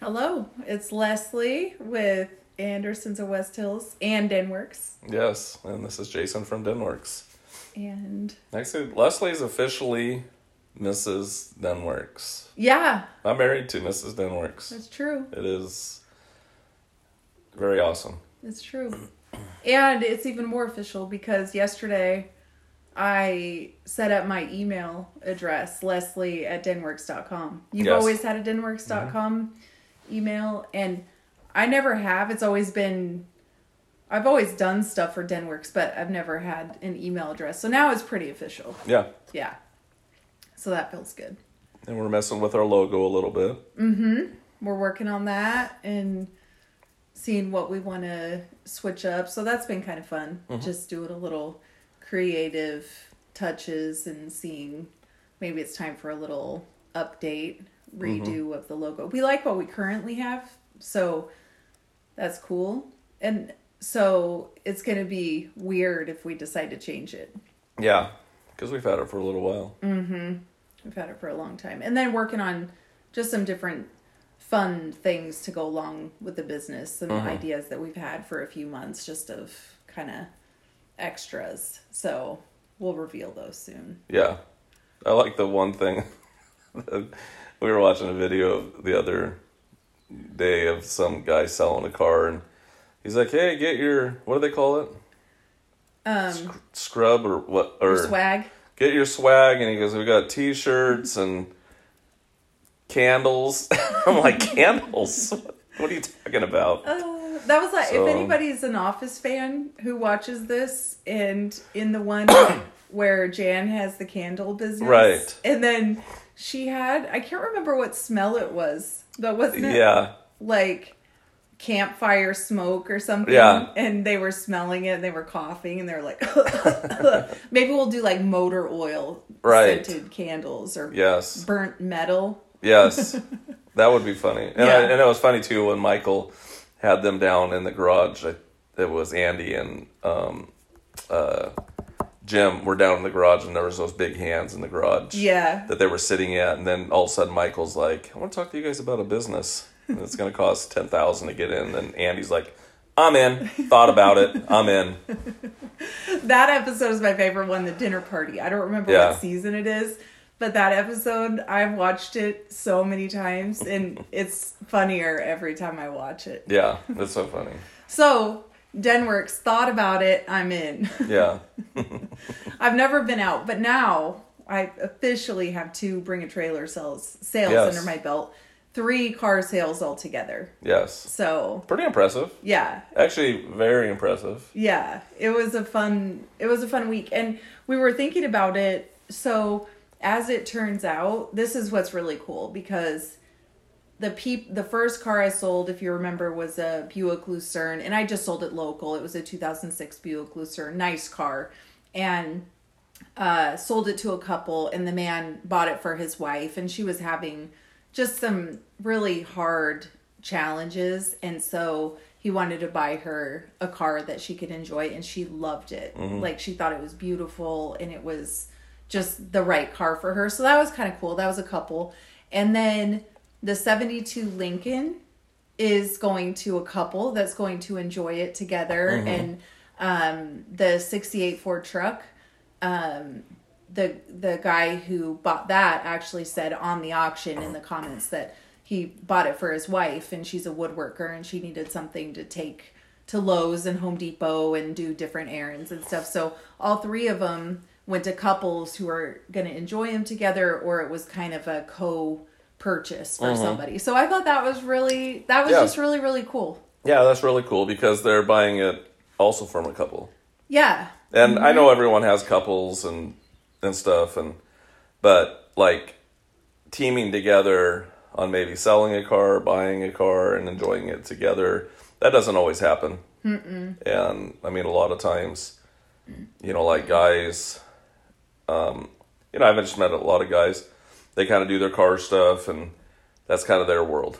Hello, it's Leslie with Andersons of West Hills and Denworks. Yes, and this is Jason from Denworks. And Actually, Leslie's officially Mrs. Denworks. yeah, I'm married to Mrs. Denworks. that's true. It is very awesome. It's true. And it's even more official because yesterday I set up my email address, Leslie at denworks.com. You've Yes. always had a denworks.com email, and I never have. It's always been, I've always done stuff for Denworks, but I've never had an email address. So now it's pretty official. Yeah, Yeah. So that feels good. and we're messing with our logo a little bit. Mm-hmm. We're working on that and seeing what we want to switch up. So that's been kind of fun. Just doing a little creative touches and seeing maybe it's time for a little update, redo of the logo. We like what we currently have, so that's cool. And so it's going to be weird if we decide to change it. Yeah, because we've had it for a little while. Mm-hmm. We've had it for a long time. And then working on just some different fun things to go along with the business, some ideas that we've had for a few months, just of kind of extras. So we'll reveal those soon. Yeah, I like the one thing. we were watching a video the other day of some guy selling a car, and he's like, "Hey, get your what do they call it? Um, Sc- scrub or what? Or swag. get your swag." And he goes, "We got T-shirts and candles." I'm like, "Candles? What are you talking about?" Uh, that was like So- if anybody's an Office fan who watches this, and in the one where Jan has the candle business, Right. And then she had I can't remember what smell it was, but wasn't it Yeah, like campfire smoke or something? Yeah. And they were smelling it, and they were coughing, and they're like, maybe we'll do like motor oil Right. scented candles or yes. burnt metal. Yes, that would be funny. And, I, Yeah. and it was funny too when Michael had them down in the garage. I, it was Andy and um, uh, Jim were down in the garage, and there was those big hands in the garage Yeah. that they were sitting at. And then all of a sudden, Michael's like, "I want to talk to you guys about a business. And it's going to cost ten thousand to get in." And Andy's like, "I'm in. Thought about it. I'm in." That episode is my favorite one, the dinner party. I don't remember Yeah. what season it is, but that episode, I've watched it so many times and it's funnier every time I watch it. Yeah, that's so funny. So, Denworks thought about it, I'm in. Yeah, I've never been out, but now I officially have two bring a trailer sales sales Yes. under my belt. Three car sales altogether. yes, So, pretty impressive. yeah, Actually, very impressive. Yeah, it was a fun it was a fun week and we were thinking about it. So, as it turns out, this is what's really cool because the peep the first car I sold, if you remember, was a Buick Lucerne and I just sold it local. It was a 2006 Buick Lucerne, nice car. And uh, sold it to a couple, and the man bought it for his wife, and she was having just some really hard challenges, and so he wanted to buy her a car that she could enjoy, and she loved it. Like she thought it was beautiful, and it was just the right car for her. So that was kind of cool. That was a couple, and then the '72 Lincoln is going to a couple that's going to enjoy it together, and um, the '68 Ford truck um the the guy who bought that actually said on the auction in the comments that he bought it for his wife and she's a woodworker and she needed something to take to Lowe's and Home Depot and do different errands and stuff. So all three of them went to couples who are going to enjoy them together or it was kind of a co purchase for somebody. So I thought that was really that was Yeah. just really really cool. Yeah, that's really cool because they're buying it also from a couple. Yeah. And I know everyone has couples and and stuff and but like teaming together on maybe selling a car, buying a car and enjoying it together, that doesn't always happen. Mm-mm. And I mean a lot of times you know like guys um you know I've just met a lot of guys they kind of do their car stuff and that's kind of their world.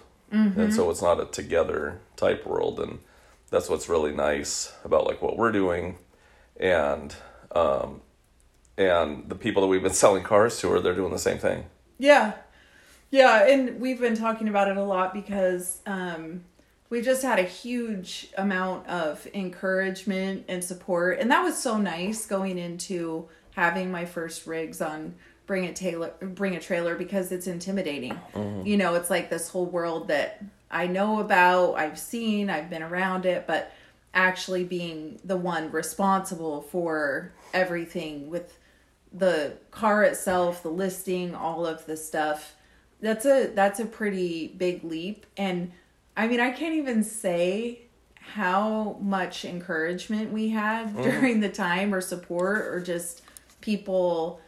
And so it's not a together type world and that's what's really nice about like what we're doing and um and the people that we've been selling cars to are they're doing the same thing Yeah. Yeah, and we've been talking about it a lot because um, we just had a huge amount of encouragement and support, and that was so nice going into having my first rigs on bring a tailor bring a trailer because it's intimidating. Mm-hmm. You know, it's like this whole world that I know about, I've seen, I've been around it, but actually being the one responsible for everything with the car itself, the listing, all of the stuff. That's a that's a pretty big leap and I mean, I can't even say how much encouragement we had during the time or support or just people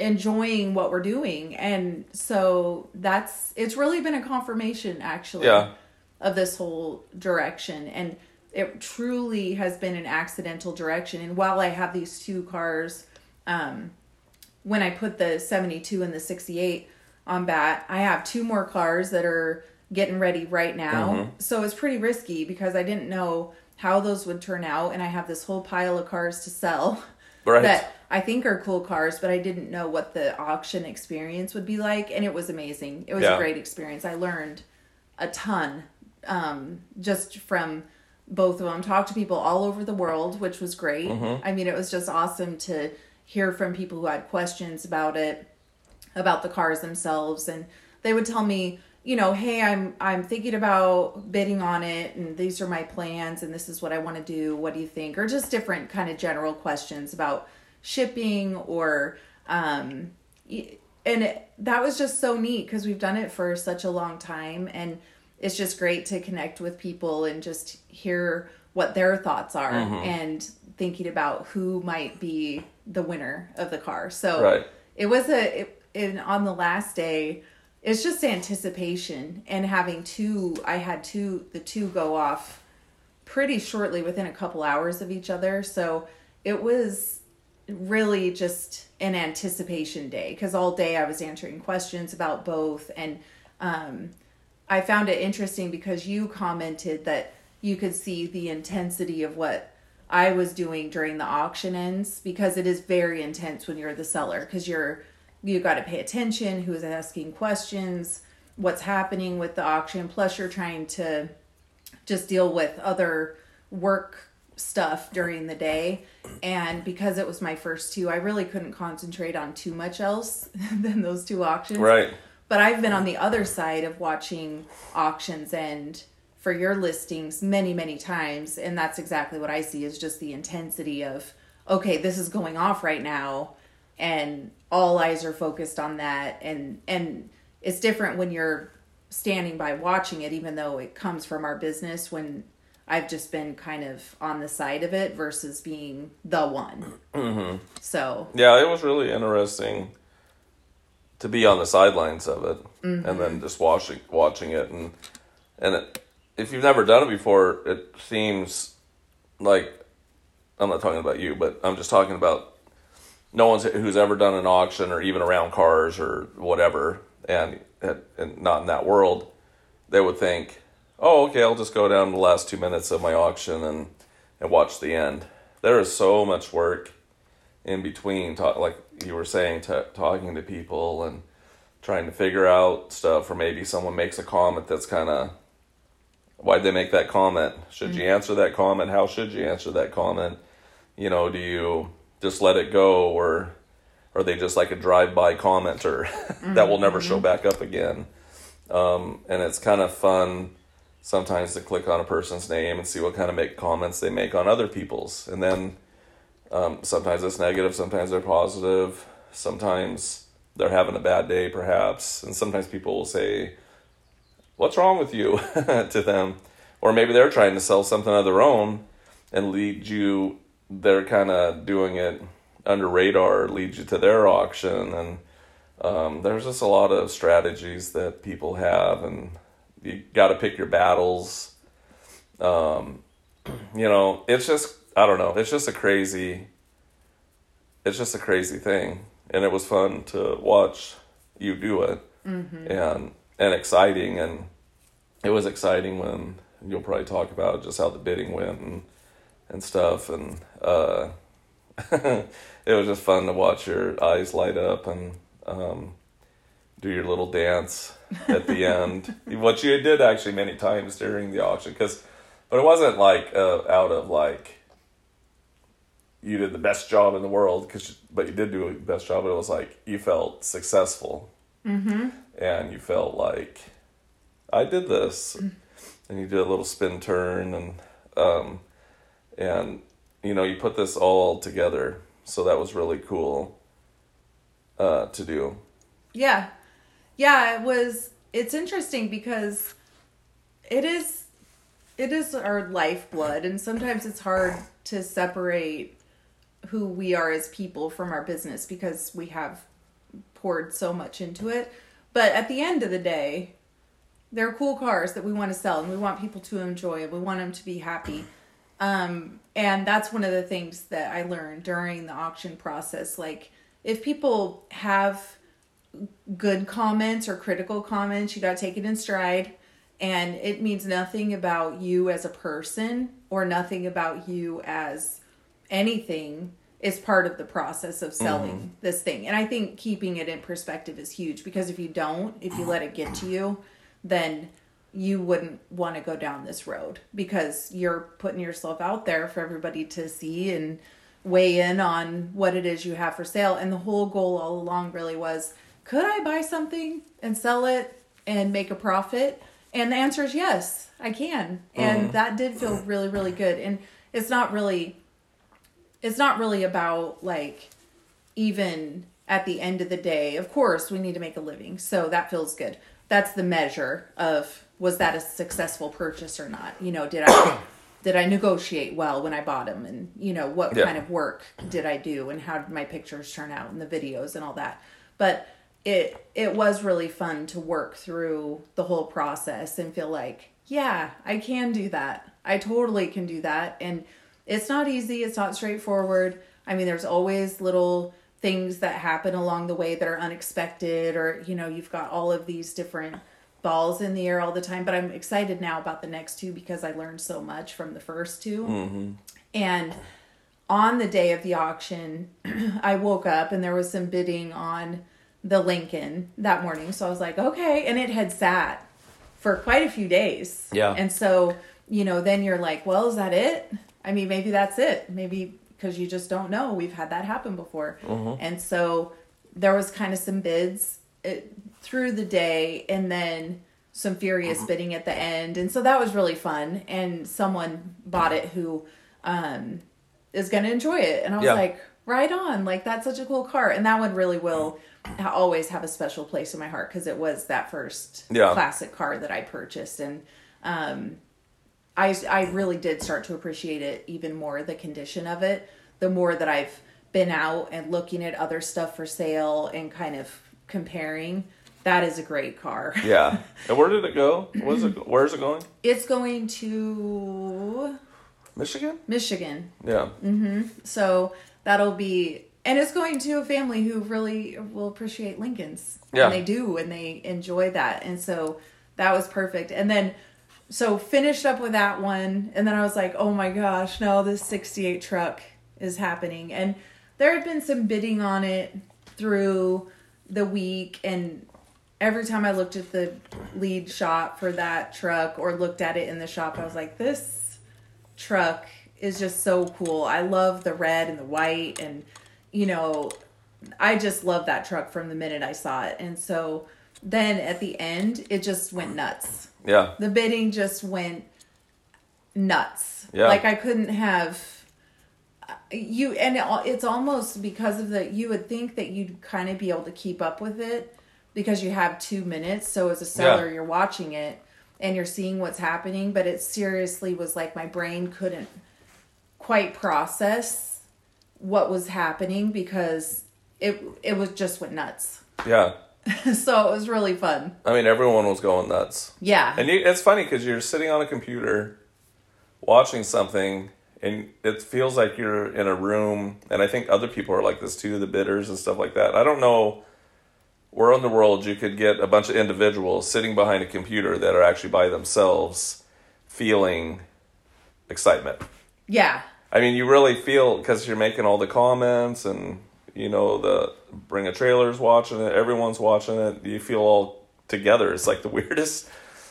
enjoying what we're doing. And so that's it's really been a confirmation actually Yeah. of this whole direction and it truly has been an accidental direction and while I have these two cars um when I put the 72 and the 68 on bat, I have two more cars that are getting ready right now. So it's pretty risky because I didn't know how those would turn out and I have this whole pile of cars to sell Right. that I think are cool cars, but I didn't know what the auction experience would be like and it was amazing. It was Yeah. a great experience. I learned a ton um just from both of them talked to people all over the world which was great Mm-hmm. i mean it was just awesome to hear from people who had questions about it about the cars themselves and they would tell me you know hey i'm i'm thinking about bidding on it and these are my plans and this is what i want to do what do you think? Or just different kind of general questions about shipping or um and it, that was just so neat because we've done it for such a long time and it's just great to connect with people and just hear what their thoughts are and thinking about who might be the winner of the car. So Right. it was a it, and on the last day it's just anticipation and having two i had two the two go off pretty shortly within a couple hours of each other. So it was really just an anticipation day because all day i was answering questions about both. And um, i found it interesting because you commented that you could see the intensity of what i was doing during the auction ends because it is very intense when you're the seller because you're you got to pay attention who's asking questions what's happening with the auction plus you're trying to just deal with other work stuff during the day. And because it was my first two i really couldn't concentrate on too much else than those two auctions. Right. but i've been on the other side of watching auctions end for your listings many many times. And that's exactly what i see is just the intensity of okay this is going off right now and all eyes are focused on that. And and it's different when you're standing by watching it even though it comes from our business when i've just been kind of on the side of it versus being the one. Mm-hmm. so. Yeah, it was really interesting to be on the sidelines of it and then just watching watching it. And and it, if you've never done it before, it seems like I'm not talking about you, but I'm just talking about no one's who's ever done an auction or even around cars or whatever, and and not in that world, they would think, oh, okay, I'll just go down the last two minutes of my auction and and watch the end. There is so much work in between, talk, like you were saying, t- talking to people and trying to figure out stuff, or maybe someone makes a comment that's kind of, why'd they make that comment? Should you mm-hmm. answer that comment? How should you answer that comment? You know, do you just let it go, or are they just like a drive-by commenter that will never show back up again? Um, and it's kind of fun sometimes to click on a person's name and see what kind of make comments they make on other people's, and then um, sometimes it's negative, sometimes they're positive, sometimes they're having a bad day, perhaps, and sometimes people will say, "What's wrong with you?" to them, or maybe they're trying to sell something of their own and lead you. They're kind of doing it under radar, lead you to their auction, and um, there's just a lot of strategies that people have, and you got to pick your battles. Um, you know, it's just I don't know. It's just a crazy. It's just a crazy thing, and it was fun to watch you do it, and and exciting, and it was exciting when you'll probably talk about just how the bidding went and and stuff, and uh, it was just fun to watch your eyes light up, and um, do your little dance at the end, what you did actually many times during the auction, because, but it wasn't like uh, out of like you did the best job in the world, cause, but you did do a best job. But it was like you felt successful, mm-hmm. and you felt like I did this, and you did a little spin turn, and um, and you know you put this all together, so that was really cool uh, to do. Yeah. Yeah, it was it's interesting because it is it is our lifeblood and sometimes it's hard to separate who we are as people from our business because we have poured so much into it. But at the end of the day, they're cool cars that we want to sell and we want people to enjoy and we want them to be happy. Um, and that's one of the things that I learned during the auction process. Like, if people have good comments or critical comments, you got to take it in stride. And it means nothing about you as a person or nothing about you as anything is part of the process of selling mm-hmm. this thing. And I think keeping it in perspective is huge because if you don't, if you let it get to you, then you wouldn't want to go down this road because you're putting yourself out there for everybody to see and weigh in on what it is you have for sale. And the whole goal all along really was could I buy something and sell it and make a profit? And the answer is yes, I can. And mm-hmm. that did feel really, really good. And it's not really it's not really about like even at the end of the day, of course, we need to make a living. So that feels good. That's the measure of was that a successful purchase or not? You know, did I did I negotiate well when I bought them and you know what yeah. kind of work did I do and how did my pictures turn out and the videos and all that. But it it was really fun to work through the whole process and feel like, yeah, I can do that. I totally can do that and it's not easy, it's not straightforward. I mean, there's always little things that happen along the way that are unexpected or you know, you've got all of these different balls in the air all the time, but I'm excited now about the next two because I learned so much from the first 2 mm-hmm. And on the day of the auction, I woke up and there was some bidding on the Lincoln that morning. So I was like, okay. And it had sat for quite a few days. Yeah. And so, you know, then you're like, well, is that it? I mean, maybe that's it. Maybe because you just don't know. We've had that happen before. Mm-hmm. And so there was kind of some bids through the day and then some furious mm-hmm. bidding at the end. And so that was really fun. And someone bought it who um, is going to enjoy it. And I was yeah. like, right on. Like, that's such a cool car. And that one really will always have a special place in my heart because it was that first yeah. classic car that I purchased, and um, I I really did start to appreciate it even more. The condition of it, the more that I've been out and looking at other stuff for sale and kind of comparing. That is a great car. yeah. And where did it go? Was it? Where's it going? It's going to Michigan. Michigan. Yeah. Mm-hmm. So that'll be and it's going to a family who really will appreciate Lincolns. Yeah. And they do, and they enjoy that. And so that was perfect. And then, so finished up with that one. And then I was like, oh my gosh, no, this 68 truck is happening. And there had been some bidding on it through the week. And every time I looked at the lead shop for that truck or looked at it in the shop, I was like, this truck is just so cool. I love the red and the white and you know, I just love that truck from the minute I saw it. And so then at the end, it just went nuts. Yeah. The bidding just went nuts. Yeah. Like I couldn't have you and it's almost because of the you would think that you'd kind of be able to keep up with it because you have 2 minutes so as a seller yeah. you're watching it and you're seeing what's happening but it seriously was like my brain couldn't quite process what was happening because it it was just went nuts. Yeah. so it was really fun. I mean, everyone was going nuts. Yeah. And you, it's funny because you're sitting on a computer watching something and it feels like you're in a room and i think other people are like this too the bidders and stuff like that i don't know where in the world you could get a bunch of individuals sitting behind a computer that are actually by themselves feeling excitement yeah I mean, you really feel because you're making all the comments and You know, the bring a trailer's watching it. Everyone's watching it. You feel all together. It's like the weirdest.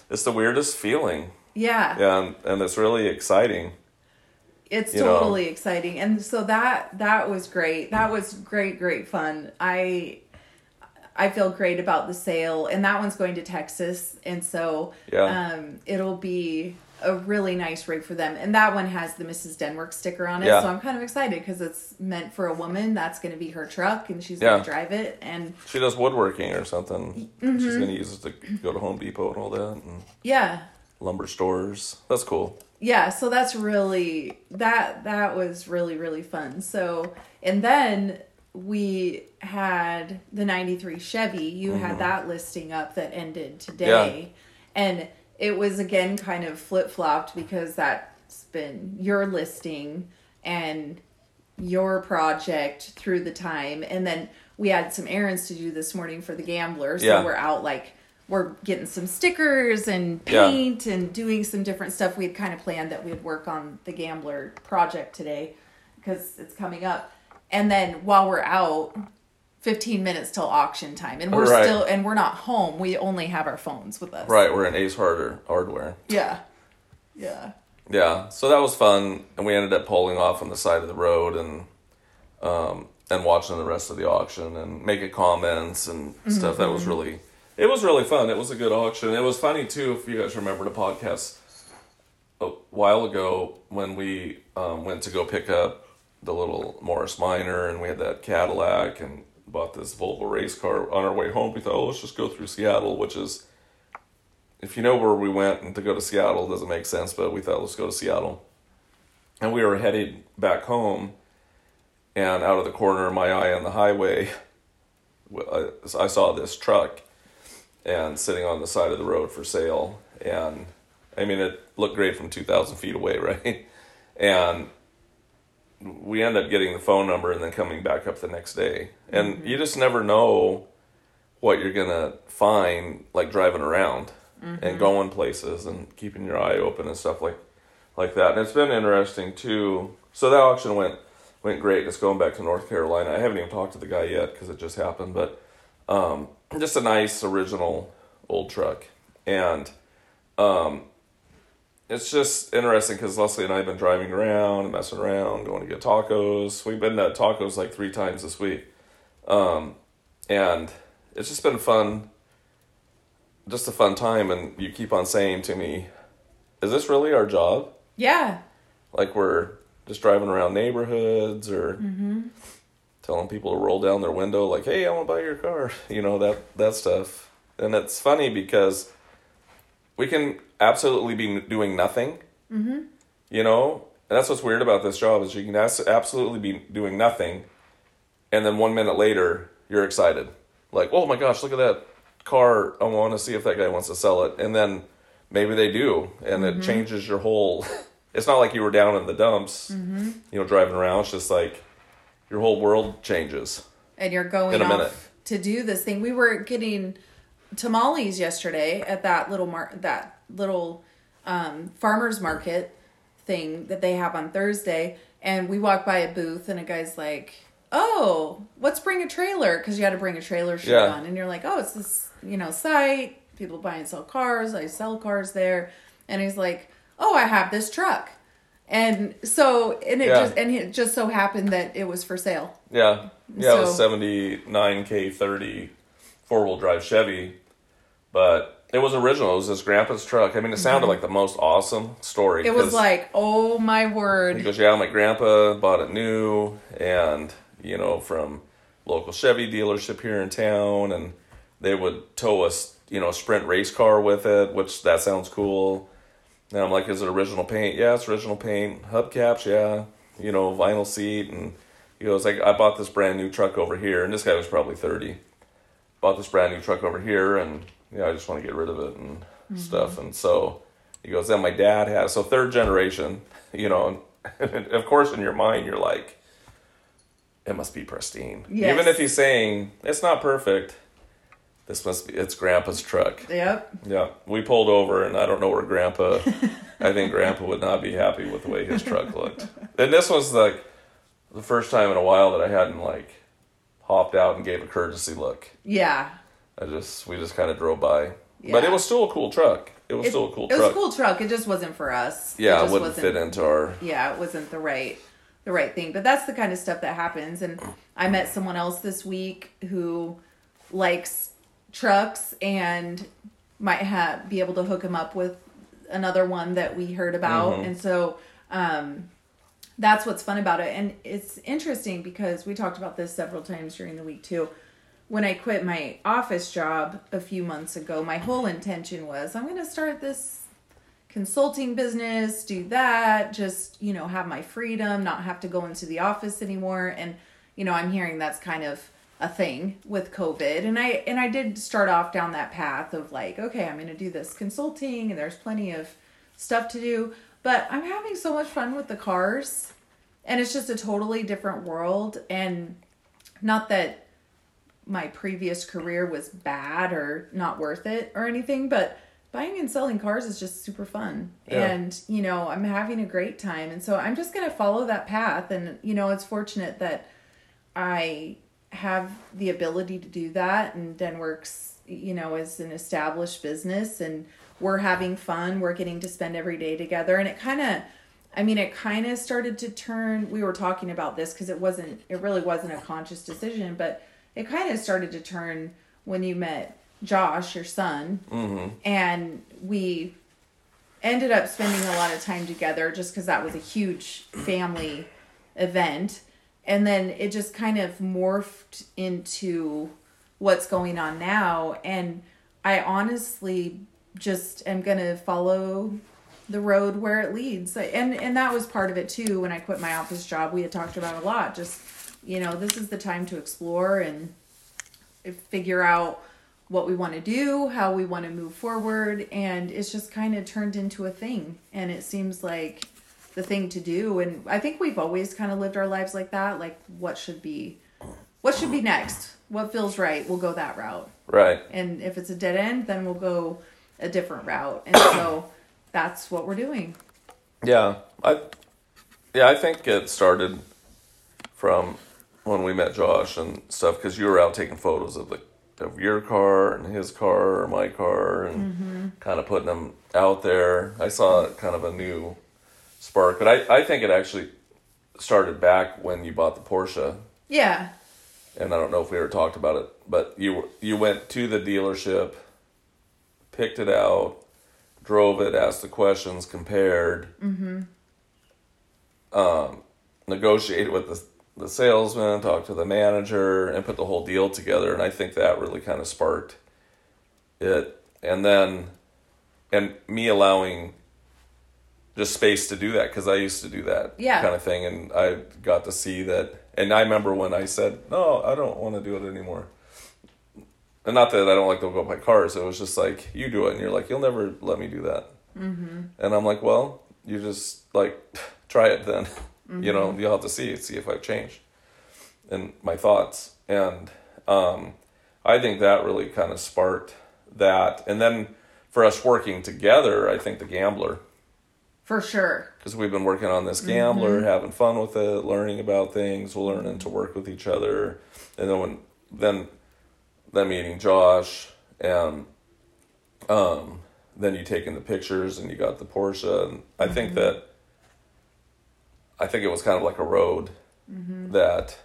It's the weirdest feeling. Yeah. Yeah, and, and it's really exciting. It's you know. totally exciting. And so that that was great. That was great, great fun. I I feel great about the sale and that one's going to Texas and so Yeah. um it'll be a really nice rig for them. And that one has the Mrs. Denwork sticker on it. Yeah. So I'm kind of excited because it's meant for a woman. That's going to be her truck and she's Yeah. going to drive it and She does woodworking or something. Mm-hmm. She's gonna use it to go to Home Depot and all that, and yeah. lumber stores. That's cool. Yeah so that's really that that was really really fun. So and then we had the 93 chevy. You Mm-hmm. had that listing up that ended today. And it was again kind of flip-flopped because that's been your listing and your project through the time. And then we had some errands to do this morning for the gambler. So Yeah. we're out like we're getting some stickers and Yeah. paint and doing some different stuff. We had kind of planned that we'd work on the gambler project today because it's coming up. And then while we're out 15 minutes till auction time. And we're Right. still and we're not home. We only have our phones with us. Right, we're in Ace Harder Hardware. yeah. Yeah. Yeah, so that was fun, and we ended up pulling off on the side of the road and um, and watching the rest of the auction and making comments and stuff. That was really it was really fun. It was a good auction. It was funny too, if you guys remember the podcast a while ago when we um, went to go pick up the little Morris Minor, and we had that Cadillac and bought this Volvo race car on our way home. We thought, oh, let's just go through Seattle, which is if you know where we went and to go to Seattle doesn't make sense, but we thought let's go to Seattle. And we were headed back home, and out of the corner of my eye on the highway, I saw this truck, and sitting on the side of the road for sale. And I mean, it looked great from two thousand feet away, right? And we end up getting the phone number and then coming back up the next day. And you just never know what you're gonna find, like driving around and going places and keeping your eye open and stuff like like that. And it's been interesting too. So that auction went went great. It's going back to North Carolina. I haven't even talked to the guy yet because it just happened, but um, just a nice original old truck, and um, it's just interesting because Leslie and I have been driving around and messing around, going to get tacos. We've been to tacos like three times this week, um, and it's just been fun. Just a fun time, and you keep on saying to me, "Is this really our job?" yeah like we're just driving around neighborhoods or Mm-hmm. Telling people to roll down their window like hey i want to buy your car you know that that stuff. And it's funny because we can absolutely be doing nothing mm-hmm. you know? And that's what's weird about this job is you can absolutely be doing nothing and then one minute later you're excited. Like oh my gosh look at that car. I want to see if that guy wants to sell it. And then maybe they do and it changes your whole it's not like you were down in the dumps you know driving around. It's just like your whole world changes and you're going In a off minute. to do this thing. We were getting tamales yesterday at that little mar- that little um, farmers market thing that they have on Thursday, and we walked by a booth, and a guy's like, "Oh, let's bring a trailer," because you had to bring a trailer shirt Yeah. on, and you're like, "Oh, it's this you know site. People buy and sell cars. I sell cars there," and he's like, "Oh, I have this truck." And so, and it Yeah. just and it just so happened that it was for sale. Yeah. Yeah, it was 79K 30 four wheel drive Chevy, but it was original. It was his grandpa's truck. I mean, it sounded like the most awesome story. Mm-hmm. It was like, oh my he word. goes, Yeah, my grandpa bought it new, and, you know, from local Chevy dealership here in town, and they would tow us, you know, sprint race car with it, which that sounds cool. And I'm like, is it original paint? Yeah, it's original paint. Hubcaps, yeah. You know, vinyl seat. And he goes, like, I bought this brand new truck over here. And this guy was probably 30. Bought this brand new truck over here. And, yeah, I just want to get rid of it and mm-hmm. stuff. And so he goes, then my dad has, so third generation, you know, and of course in your mind, you're like, it must be pristine. Yes. Even if he's saying, it's not perfect, this must be, it's grandpa's truck. Yep. Yeah, we pulled over, and I don't know where Grandpa. I think Grandpa would not be happy with the way his truck looked. And this was like the first time in a while that I hadn't like hopped out and gave a courtesy look. Yeah. I just we just kind of drove by, yeah. but it was still a cool truck. It was It, still a cool truck. it was a cool truck. It just wasn't for us. Yeah, it, just wouldn't wasn't- fit into our. yeah, it wasn't the right the right thing. But that's the kind of stuff that happens. And I met someone else this week who likes trucks and might have be able to hook him up with another one that we heard about. Mhm. And so um that's what's fun about it. And it's interesting because we talked about this several times during the week too. When I quit my office job a few months ago, my whole intention was I'm going to start this consulting business, do that, just, you know, have my freedom, not have to go into the office anymore. And, you know, I'm hearing that's kind of a thing with COVID. And I and I did start off down that path of like, okay, I'm gonna do this consulting and there's plenty of stuff to do. But I'm having so much fun with the cars. And it's just a totally different world. And not that my previous career was bad or not worth it or anything, but buying and selling cars is just super fun. Yeah. And, you know, I'm having a great time. And so I'm just going to follow that path. And, you know, it's fortunate that I have the ability to do that. And Denworks, you know, is an established business and we're having fun. We're getting to spend every day together. And it kind of, I mean, it kind of started to turn. We were talking about this because it wasn't, it really wasn't a conscious decision, but it kind of started to turn when you met Josh, your son, Mm-hmm. and we ended up spending a lot of time together just because that was a huge family event. And then it just kind of morphed into what's going on now. And I honestly just am going to follow the road where it leads. And and that was part of it too when I quit my office job. We had talked about a lot just you know, this is the time to explore and figure out what we want to do, how we want to move forward, and it's just kind of turned into a thing. And it seems like the thing to do. And I think we've always kind of lived our lives like that. Like, what should be, what should be next? What feels right? We'll go that route. Right. And if it's a dead end, then we'll go a different route. And so that's what we're doing. Yeah, I yeah, I think it started from when we met Josh and stuff because you were out taking photos of the of your car and his car or my car and mm-hmm. kind of putting them out there. I saw kind of a new spark, but I I think it actually started back when you bought the Porsche, Yeah. and I don't know if we ever talked about it, but you you went to the dealership, picked it out, drove it, asked the questions, compared, um, negotiated with the the salesman, talked to the manager, and put the whole deal together. And I think that really kind of sparked it. And then, and me allowing just space to do that because I used to do that Yeah. kind of thing, and I got to see that. And I remember when I said, "No, I don't want to do it anymore." And not that I don't like to go buy cars. It was just like you do it, and you're like, "You'll never let me do that." Mm-hmm. And I'm like, "Well, you just like try it then. You know, you'll have to see see if I've changed." And my thoughts, and um, I think that really kind of sparked that. And then for us working together, I think the gambler For sure. because we've been working on this gambler, mm-hmm. having fun with it, learning about things, learning to work with each other, and then when then then meeting Josh and um then you taking the pictures and you got the Porsche. And I think mm-hmm. that I think it was kind of like a road mm-hmm. that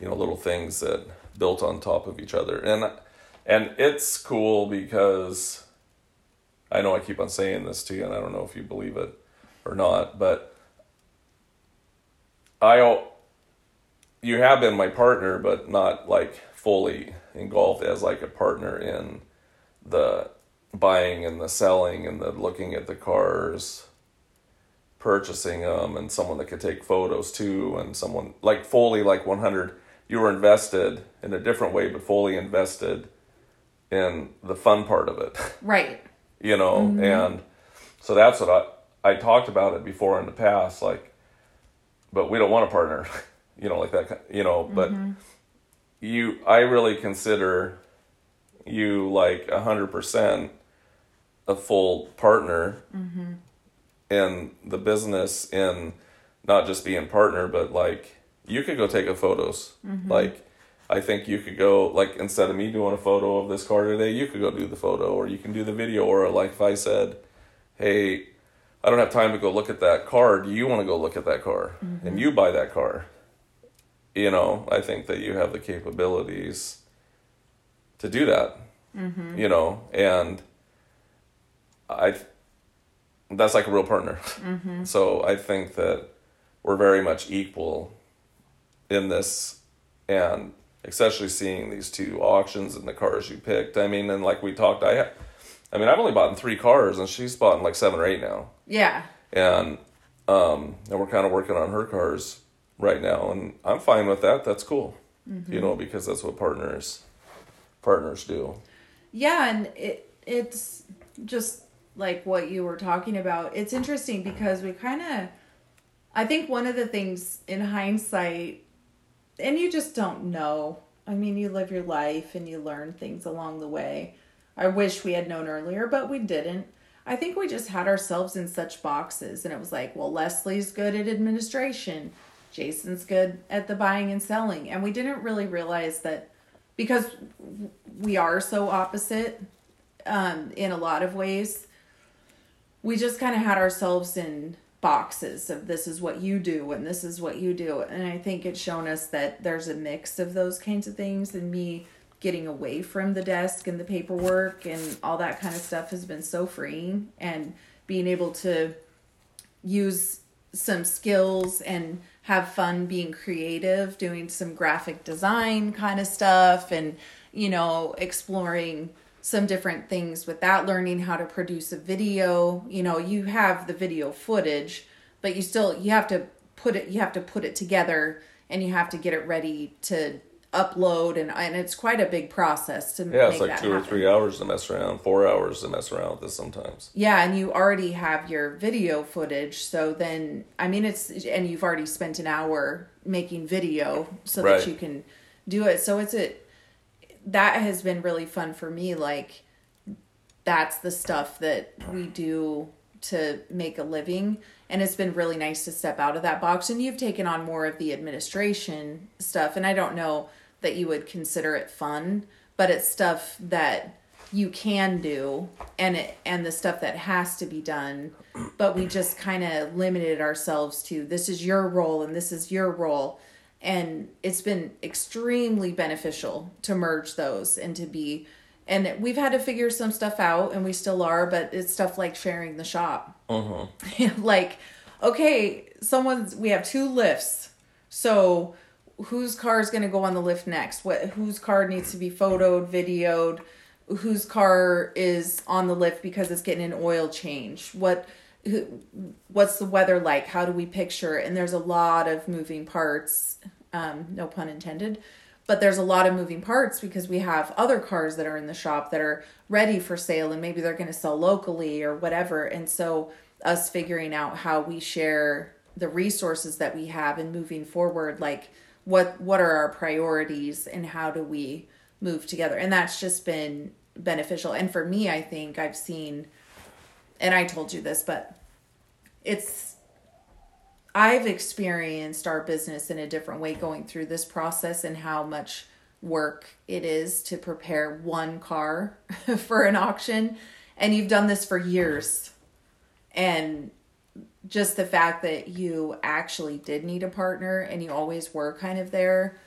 you know little things that built on top of each other. And and it's cool because I know I keep on saying this to you, and I don't know if you believe it or not, but I, you have been my partner, but not like fully engulfed as like a partner in the buying and the selling and the looking at the cars, purchasing them, and someone that could take photos too, and someone like fully like 100. You were invested in a different way, but fully invested in the fun part of it Right. You know mm-hmm. and so that's what i i talked about it before in the past like but we don't want a partner you know like that you know but mm-hmm. you i really consider you like a hundred percent a full partner mm-hmm. in the business in not just being partner but like you could go take a photos like I think you could go like instead of me doing a photo of this car today, you could go do the photo, or you can do the video, or like if I said, "Hey, I don't have time to go look at that car. Do you want to go look at that car?" Mm-hmm. and you buy that car. You know, I think that you have the capabilities to do that. Mm-hmm. You know, and I that's like a real partner. Mm-hmm. So I think that we're very much equal in this, and especially seeing these two auctions and the cars you picked. I mean, and like we talked, I, ha- I mean, I've only bought in three cars, and she's bought in like seven or eight now, Yeah. and um, and we're kind of working on her cars right now, and I'm fine with that. That's cool, you know, because that's what partners partners do. Yeah, and it it's just like what you were talking about. It's interesting because we kind of I think one of the things in hindsight and you just don't know. I mean, you live your life and you learn things along the way. I wish we had known earlier, but we didn't. I think we just had ourselves in such boxes and it was like, well, Leslie's good at administration. Jason's good at the buying and selling. And we didn't really realize that because we are so opposite um, in a lot of ways, we just kind of had ourselves in boxes of this is what you do and this is what you do. And I think it's shown us that there's a mix of those kinds of things and me getting away from the desk and the paperwork and all that kind of stuff has been so freeing and being able to use some skills and have fun being creative, doing some graphic design kind of stuff and you know, exploring some different things with that, learning how to produce a video. You know, you have the video footage, but you still you have to put it you have to put it together and you have to get it ready to upload and and it's quite a big process to Yeah, it's like two or three hours to mess around, four hours to mess around with this sometimes. Yeah, and you already have your video footage, so then I mean it's and you've already spent an hour making video so Right. that you can do it. So it's a that has been really fun for me like that's the stuff that we do to make a living and it's been really nice to step out of that box and you've taken on more of the administration stuff and I don't know that you would consider it fun but it's stuff that you can do and it and the stuff that has to be done but we just kind of limited ourselves to this is your role and this is your role and it's been extremely beneficial to merge those and to be and we've had to figure some stuff out and we still are but it's stuff like sharing the shop. Uh-huh. Like okay someone's we have two lifts. So whose car is going to go on the lift next? What whose car needs to be photoed videoed? Whose car is on the lift because it's getting an oil change? What who, what's the weather like? How do we picture and there's a lot of moving parts um, no pun intended but there's a lot of moving parts because we have other cars that are in the shop that are ready for sale and maybe they're going to sell locally or whatever. And so us figuring out how we share the resources that we have and moving forward like what what are our priorities and how do we move together? And that's just been beneficial. And for me i think i've seen and i told you this but it's I've experienced our business in a different way going through this process and how much work it is to prepare one car for an auction. And you've done this for years. And just the fact that you actually did need a partner and you always were kind of there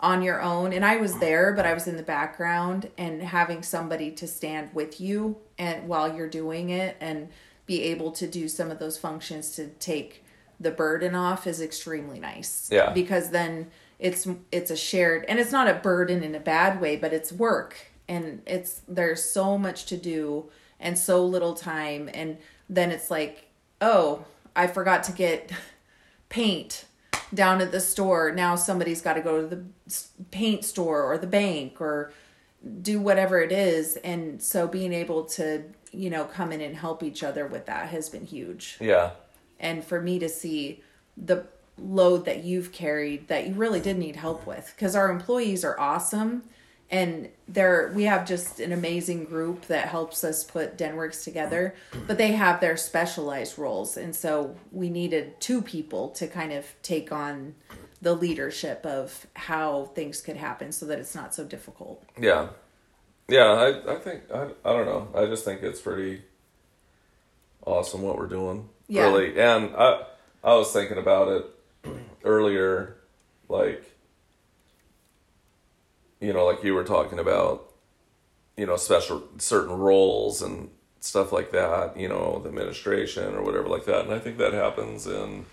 on your own and I was there but I was in the background and having somebody to stand with you and while you're doing it and be able to do some of those functions to take the burden off is extremely nice. Yeah. Because then it's it's a shared and it's not a burden in a bad way, but it's work and it's there's so much to do and so little time and then it's like, "Oh, I forgot to get paint down at the store. Now somebody's got to go to the paint store or the bank or do whatever it is. And so being able to, you know, come in and help each other with that has been huge. Yeah. And for me to see the load that you've carried that you really did need help with because our employees are awesome and they're we have just an amazing group that helps us put denworks together but they have their specialized roles and so we needed two people to kind of take on the leadership of how things could happen so that it's not so difficult. Yeah. Yeah, I, I think I, I don't know. I just think it's pretty awesome what we're doing. Yeah. Really. And I I was thinking about it earlier like you know, like you were talking about, you know, special certain roles and stuff like that, you know, the administration or whatever like that. And I think that happens in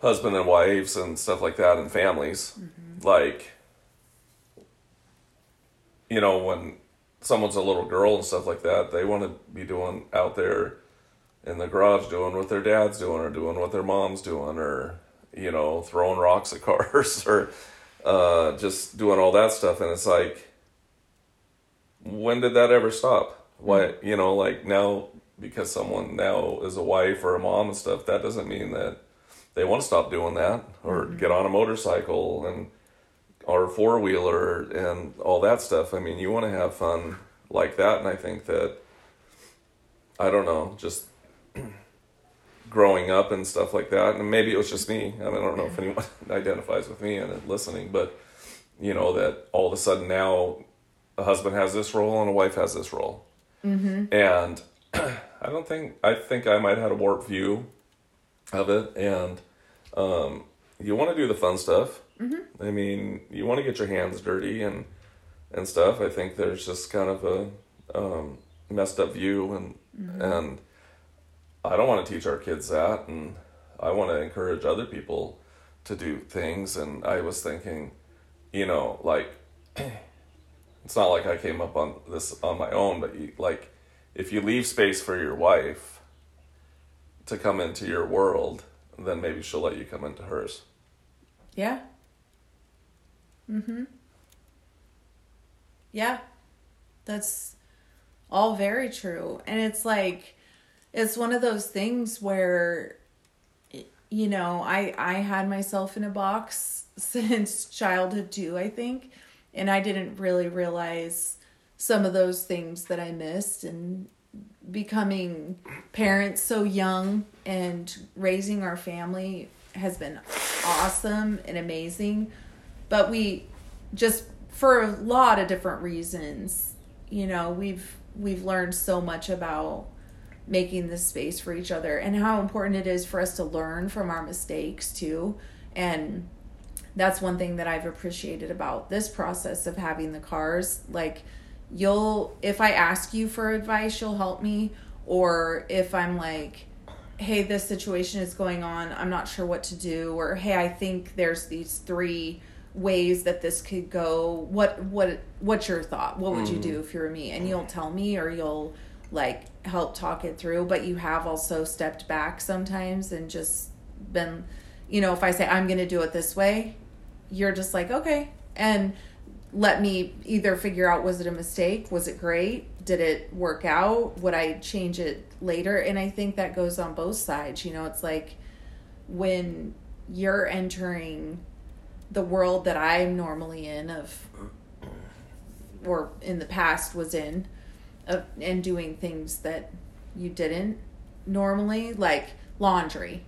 husband and wives and stuff like that in families. Mm-hmm. Like you know, when someone's a little girl and stuff like that, they want to be doing out there in the garage doing what their dad's doing or doing what their mom's doing or, you know, throwing rocks at cars or uh, just doing all that stuff. And it's like, when did that ever stop? Why, you know, like now, because someone now is a wife or a mom and stuff, that doesn't mean that they want to stop doing that or get on a motorcycle and or four wheeler and all that stuff. I mean, you want to have fun like that, and I think that I don't know, just growing up and stuff like that, and maybe it was just me. I mean, I don't know if anyone identifies with me and listening, but you know that all of a sudden now a husband has this role and a wife has this role, mm-hmm. and I don't think I think I might have had a warped view of it, and um, you want to do the fun stuff. Mm-hmm. I mean, you want to get your hands dirty and and stuff. I think there's just kind of a um, messed up view, and and I don't want to teach our kids that, and I want to encourage other people to do things. And I was thinking, you know, like it's not like I came up on this on my own, but you, like if you leave space for your wife to come into your world, then maybe she'll let you come into hers. Yeah. Mhm. Yeah. That's all very true. And it's like it's one of those things where you know, I I had myself in a box since childhood too, I think, and I didn't really realize some of those things that I missed and becoming parents so young and raising our family has been awesome and amazing. But we just for a lot of different reasons you know we've we've learned so much about making this space for each other and how important it is for us to learn from our mistakes too. And that's one thing that I've appreciated about this process of having the cars. Like you'll if I ask you for advice you'll help me. Or if I'm like hey this situation is going on I'm not sure what to do. Or hey I think there's these three ways that this could go. What what what's your thought? What would you mm-hmm. do if you were me? And you'll tell me or you'll like help talk it through but you have also stepped back sometimes and just been you know if i say i'm going to do it this way you're just like okay and let me either figure out was it a mistake? Was it great? Did it work out? Would i change it later? And i think that goes on both sides you know it's like when you're entering the world that i'm normally in of or in the past was in of, and doing things that you didn't normally like laundry.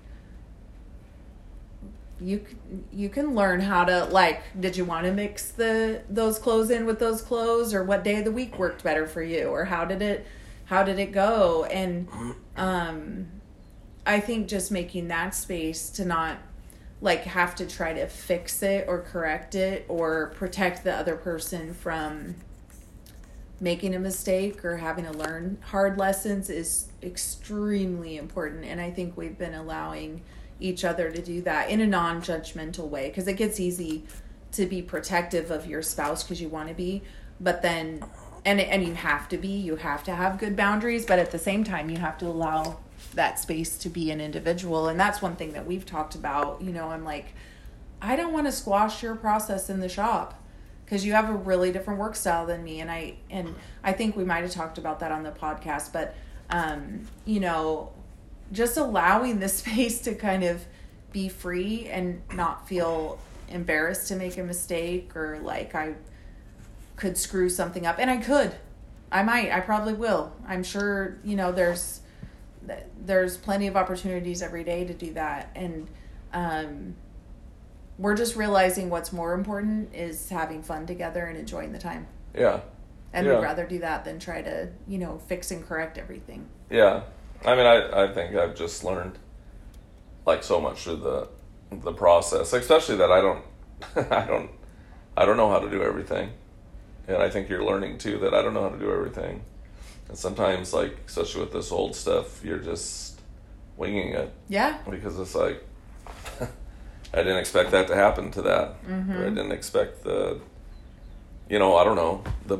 You you can learn how to like did you want to mix the those clothes in with those clothes or what day of the week worked better for you or how did it how did it go? And um i think just making that space to not like have to try to fix it or correct it or protect the other person from making a mistake or having to learn hard lessons is extremely important and i think we've been allowing each other to do that in a non-judgmental way because it gets easy to be protective of your spouse because you want to be but then and and you have to be you have to have good boundaries but at the same time you have to allow that space to be an individual and that's one thing that we've talked about you know i'm like i don't want to squash your process in the shop because you have a really different work style than me and i and i think we might have talked about that on the podcast but um you know just allowing the space to kind of be free and not feel embarrassed to make a mistake or like i could screw something up and i could. I might. I probably will. I'm sure you know there's there's plenty of opportunities every day to do that and um we're just realizing what's more important is having fun together and enjoying the time. Yeah. And Yeah. we'd rather do that than try to, you know, fix and correct everything. Yeah, I mean, I, I think I've just learned like so much through the the process, especially that I don't I don't I don't know how to do everything, and I think you're learning too that I don't know how to do everything, and sometimes like especially with this old stuff, you're just winging it Yeah. because it's like I didn't expect that to happen to that, Mm-hmm. I didn't expect the you know I don't know the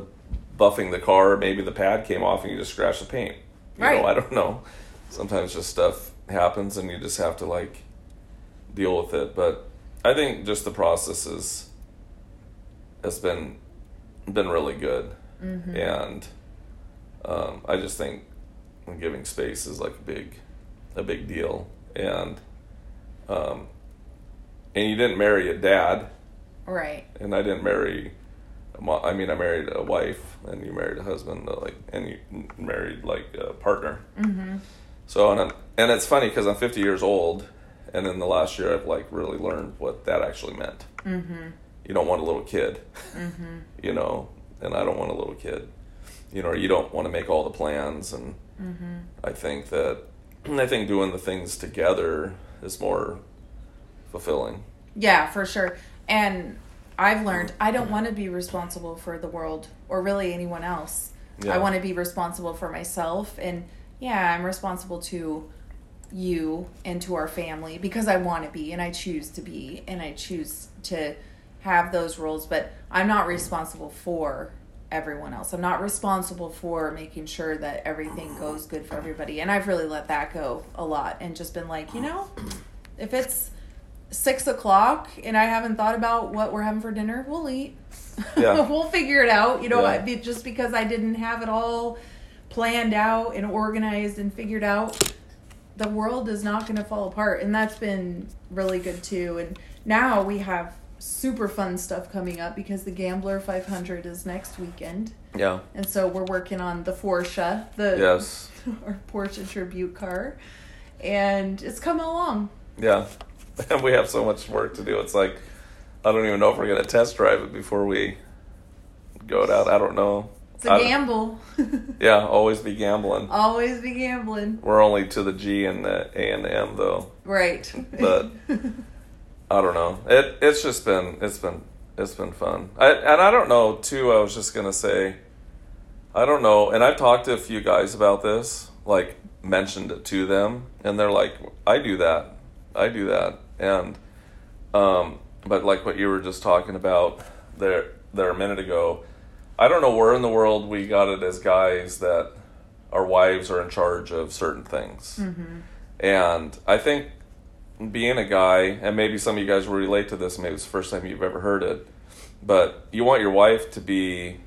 buffing the car maybe the pad came off and you just scratched the paint you Right. know I don't know sometimes just stuff happens and you just have to like deal with it but I think just the process is has been been really good Mm-hmm. and um, I just think giving space is like a big a big deal and um, and you didn't marry a dad Right. and I didn't marry. I mean, I married a wife, and you married a husband, like, and you married like a partner. Mm-hmm. So, and I'm, and it's funny because I'm 50 years old, and in the last year, I've like really learned what that actually meant. Mm-hmm. You don't want a little kid, Mm-hmm. you know, and I don't want a little kid, you know, or you don't want to make all the plans, and Mm-hmm. I think that I think doing the things together is more fulfilling. Yeah, for sure. And I've learned I don't want to be responsible for the world or really anyone else. Yeah. I want to be responsible for myself and yeah, I'm responsible to you and to our family because I want to be and I choose to be and I choose to have those roles, but I'm not responsible for everyone else. I'm not responsible for making sure that everything goes good for everybody. And I've really let that go a lot and just been like, you know, if it's six o'clock and I haven't thought about what we're having for dinner, we'll eat. Yeah. we'll figure it out. You know, Yeah. I- just because I didn't have it all planned out and organized and figured out, the world is not going to fall apart. And that's been really good too. And now we have super fun stuff coming up because the Gambler 500 is next weekend. Yeah. And so we're working on the Porsche, the Yes. our Porsche tribute car. And it's coming along. Yeah. And we have so much work to do. It's like I don't even know if we're gonna test drive it before we go it out. I don't know. It's a I- gamble. Yeah, always be gambling. Always be gambling. We're only to the G and the A and the M though. Right. But- I don't know. It it's just been it's been it's been fun. I and I don't know too. I was just gonna say, I don't know. And I've talked to a few guys about this, like mentioned it to them, and they're like, I do that, I do that, and um, but like what you were just talking about there there a minute ago, I don't know where in the world we got it as guys that our wives are in charge of certain things, and I think being a guy, and maybe some of you guys will relate to this, maybe it's the first time you've ever heard it, but you want your wife to be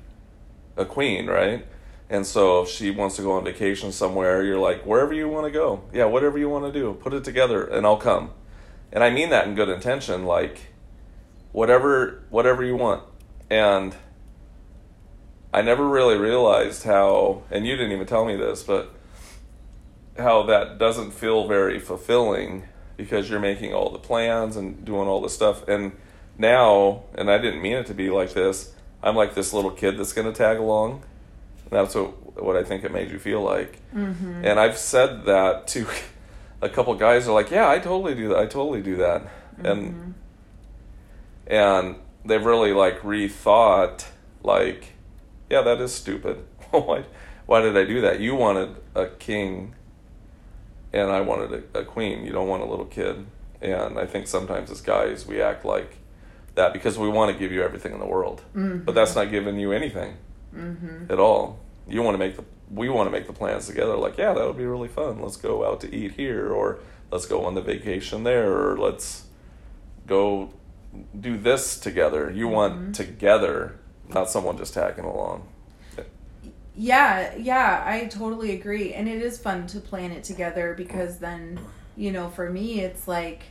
a queen, right? And so if she wants to go on vacation somewhere, you're like, wherever you want to go. Yeah, whatever you want to do, put it together and I'll come. And I mean that in good intention, like whatever whatever you want. And I never really realized how and you didn't even tell me this, but how that doesn't feel very fulfilling because you're making all the plans and doing all the stuff and now and I didn't mean it to be like this I'm like this little kid that's going to tag along and that's what what I think it made you feel like Mm-hmm. and I've said that to a couple guys are like yeah I totally do that I totally do that and and they've really like rethought like yeah that is stupid why why did I do that you wanted a king and I wanted a, a queen. You don't want a little kid. And I think sometimes as guys we act like that because we want to give you everything in the world, but that's not giving you anything Mm-hmm. at all. You want to make the we want to make the plans together. Like, yeah, that would be really fun. Let's go out to eat here, or let's go on the vacation there, or let's go do this together. You want mm-hmm. together, not someone just tagging along. Yeah, yeah, I totally agree. And it is fun to plan it together because then, you know, for me, it's like,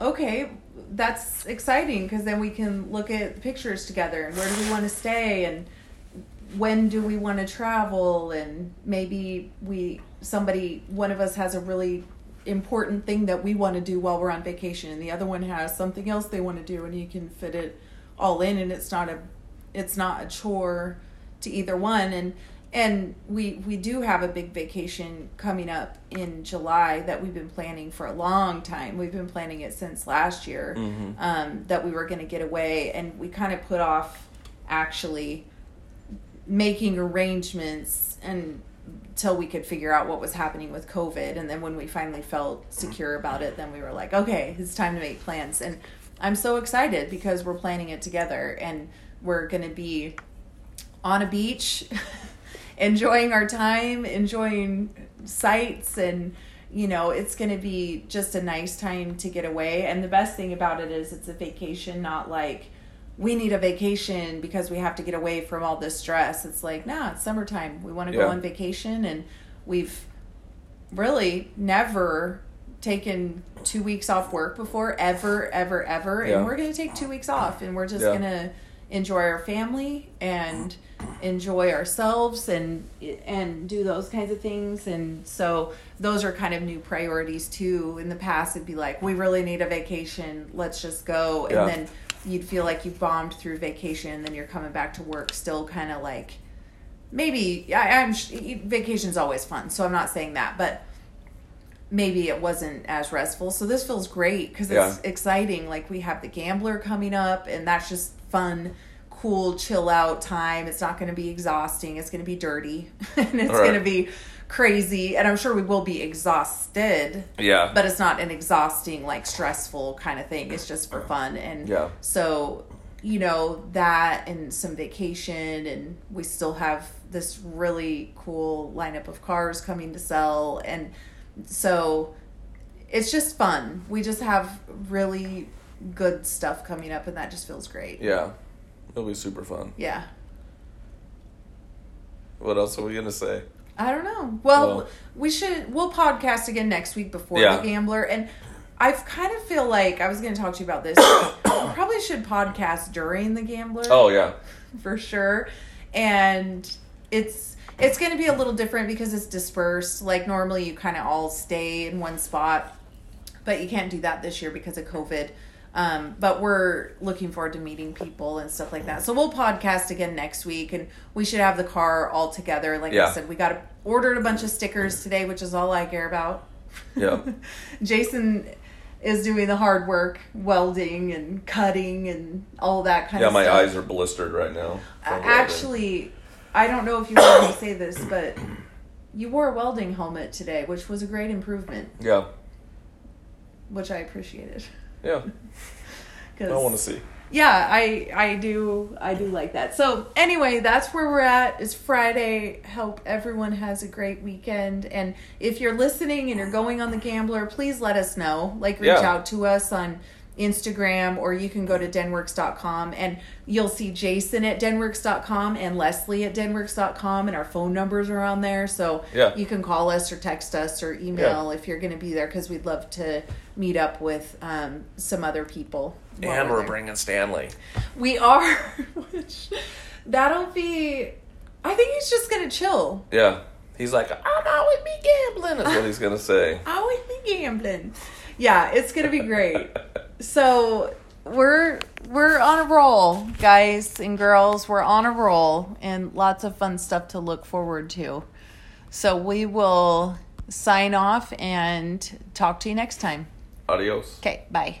okay, that's exciting because then we can look at pictures together and where do we want to stay and when do we want to travel and maybe we somebody one of us has a really important thing that we want to do while we're on vacation and the other one has something else they want to do and you can fit it all in and it's not a it's not a chore to either one and and we we do have a big vacation coming up in July that we've been planning for a long time. We've been planning it since last year Mm-hmm. um, that we were going to get away, and we kind of put off actually making arrangements until we could figure out what was happening with COVID. And then when we finally felt secure about it, then we were like, okay, it's time to make plans. And I'm so excited because we're planning it together and we're going to be on a beach, enjoying our time, enjoying sights and you know, it's going to be just a nice time to get away. And the best thing about it is it's a vacation, not like we need a vacation because we have to get away from all this stress. It's like, nah, it's summertime. We want to Yeah. go on vacation and we've really never taken two weeks off work before ever ever ever Yeah. and we're going to take two weeks off and we're just Yeah. going to enjoy our family and enjoy ourselves and and do those kinds of things and so those are kind of new priorities too in the past it'd be like we really need a vacation let's just go and Yeah. then you'd feel like you bombed through vacation and then you're coming back to work still kind of like maybe I, i'm sh- vacation's always fun so i'm not saying that but maybe it wasn't as restful so this feels great because it's Yeah. exciting like we have the gambler coming up and that's just fun cool chill out time it's not going to be exhausting it's going to be dirty and it's right. going to be crazy and i'm sure we will be exhausted Yeah. but it's not an exhausting like stressful kind of thing it's just for fun and Yeah. so you know that and some vacation and we still have this really cool lineup of cars coming to sell and so it's just fun we just have really good stuff coming up and that just feels great yeah. It'll be super fun. yeah What else are we gonna say? I don't know. Well, Well- we should. We'll podcast again next week before Yeah. the Gambler, and I kind of feel like I was going to talk to you about this. we probably should podcast during the Gambler Oh yeah. for sure, and it's it's going to be a little different because it's dispersed. Like normally, you kind of all stay in one spot, but you can't do that this year because of COVID. Um, but we're looking forward to meeting people and stuff like that. So we'll podcast again next week, and we should have the car all together. Like I said, we got ordered a bunch of stickers today, which is all I care about. Yeah. Jason is doing the hard work, welding and cutting and all that kind Yeah, of Yeah, my stuff. eyes are blistered right now. welding. Actually, I don't know if you want to say this, but you wore a welding helmet today, which was a great improvement, Yeah. which I appreciated. Yeah. Cause, I want to see. Yeah, I I do I do like that. So anyway, that's where we're at. It's Friday. Hope everyone has a great weekend. And if you're listening and you're going on the Gambler, please let us know. Like reach Yeah. out to us on Instagram or you can go to denworks.com and you'll see Jason at denworks.com and Leslie at denworks.com and our phone numbers are on there. So Yeah. you can call us or text us or email if you're going to be there because we'd love to meet up with um, some other people. And we're there. bringing Stanley. We are, which that'll be. I think he's just gonna chill. Yeah. He's like, I'm always be gambling. Is what he's gonna say. I would be gambling. Yeah, it's gonna be great. so we're we're on a roll, guys and girls. We're on a roll, and lots of fun stuff to look forward to. So we will sign off and talk to you next time. Adios. Okay, bye.